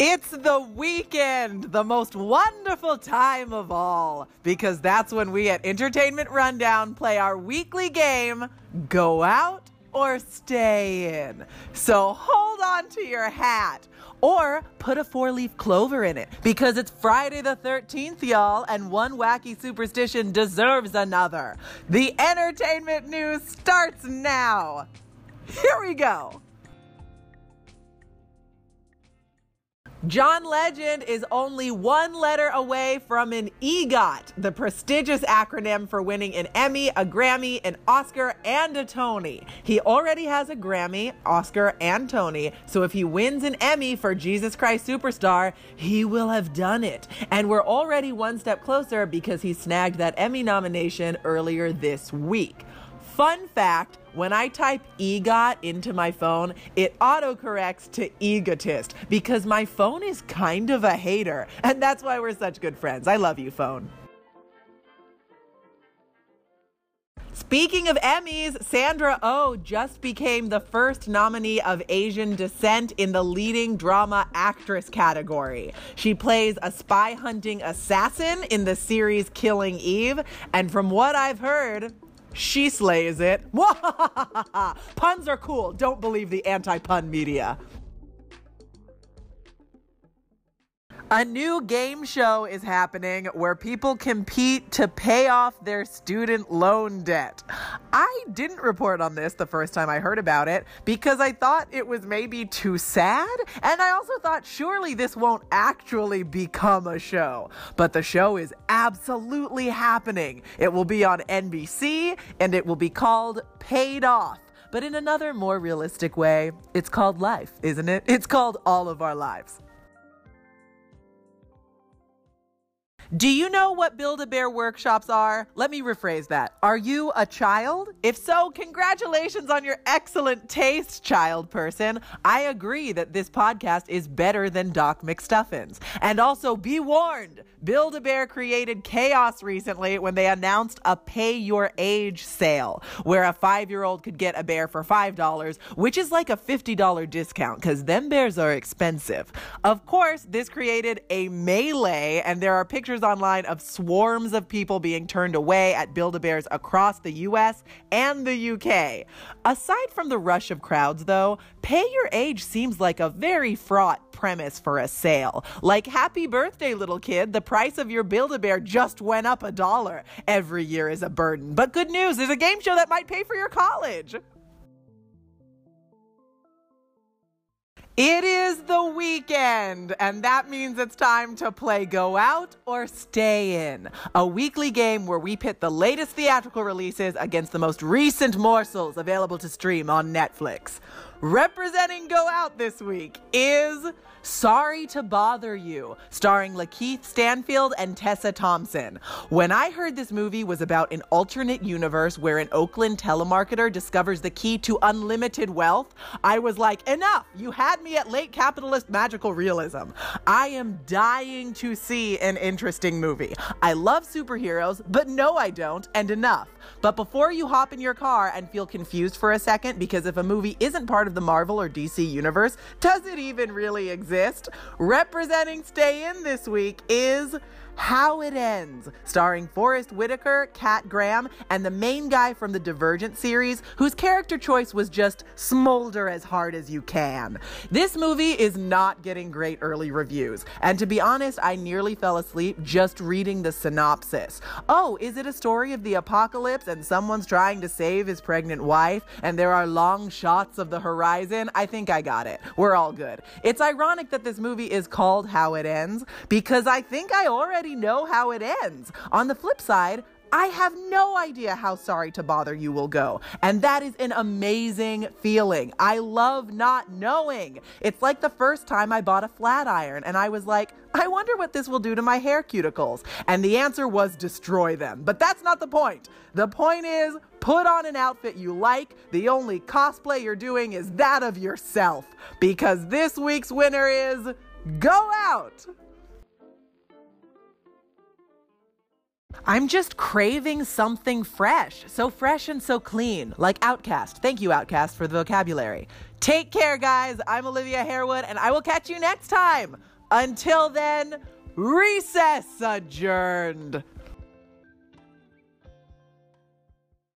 It's the weekend, the most wonderful time of all, because that's when we at Entertainment Rundown play our weekly game Go Out or Stay In. So hold on to your hat or put a four leaf clover in it because it's Friday the 13th, y'all, and one wacky superstition deserves another. The entertainment news starts now. Here we go. John Legend is only one letter away from an EGOT, the prestigious acronym for winning an Emmy, a Grammy, an Oscar, and a Tony. He already has a Grammy, Oscar, and Tony, so if he wins an Emmy for Jesus Christ Superstar, he will have done it. And we're already one step closer because he snagged that Emmy nomination earlier this week. Fun fact when I type EGOT into my phone, it autocorrects to egotist because my phone is kind of a hater. And that's why we're such good friends. I love you, phone. Speaking of Emmys, Sandra Oh just became the first nominee of Asian descent in the leading drama actress category. She plays a spy hunting assassin in the series Killing Eve, and from what I've heard, she slays it. Puns are cool. Don't believe the anti pun media. A new game show is happening where people compete to pay off their student loan debt. I didn't report on this the first time I heard about it because I thought it was maybe too sad, and I also thought surely this won't actually become a show. But the show is absolutely happening. It will be on NBC and it will be called Paid Off. But in another more realistic way, it's called life, isn't it? It's called all of our lives. Do you know what Build a Bear workshops are? Let me rephrase that. Are you a child? If so, congratulations on your excellent taste, child person. I agree that this podcast is better than Doc McStuffins. And also be warned Build a Bear created chaos recently when they announced a pay your age sale, where a five year old could get a bear for $5, which is like a $50 discount because them bears are expensive. Of course, this created a melee, and there are pictures pictures online of swarms of people being turned away at Build a Bears across the US and the UK. Aside from the rush of crowds, though, pay your age seems like a very fraught premise for a sale. Like, happy birthday, little kid, the price of your Build a Bear just went up a dollar. Every year is a burden. But good news, there's a game show that might pay for your college. It is the weekend, and that means it's time to play Go Out or Stay In, a weekly game where we pit the latest theatrical releases against the most recent morsels available to stream on Netflix. Representing Go Out this week is Sorry to Bother You, starring Lakeith Stanfield and Tessa Thompson. When I heard this movie was about an alternate universe where an Oakland telemarketer discovers the key to unlimited wealth, I was like, enough! You had me at late capitalist magical realism. I am dying to see an interesting movie. I love superheroes, but no, I don't, and enough. But before you hop in your car and feel confused for a second, because if a movie isn't part of the Marvel or DC universe, does it even really exist? Representing Stay In this week is how It Ends, starring Forest Whitaker, Kat Graham, and the main guy from the Divergent series, whose character choice was just smolder as hard as you can. This movie is not getting great early reviews, and to be honest, I nearly fell asleep just reading the synopsis. Oh, is it a story of the apocalypse and someone's trying to save his pregnant wife, and there are long shots of the horizon? I think I got it. We're all good. It's ironic that this movie is called How It Ends because I think I already already know how it ends. On the flip side, I have no idea how sorry to bother you will go. And that is an amazing feeling. I love not knowing. It's like the first time I bought a flat iron and I was like, I wonder what this will do to my hair cuticles. And the answer was destroy them. But that's not the point. The point is put on an outfit you like. The only cosplay you're doing is that of yourself. Because this week's winner is Go Out. I'm just craving something fresh, so fresh and so clean, like OutKast. Thank you, OutKast, for the vocabulary. Take care, guys. I'm Olivia Harewood, and I will catch you next time. Until then, recess adjourned.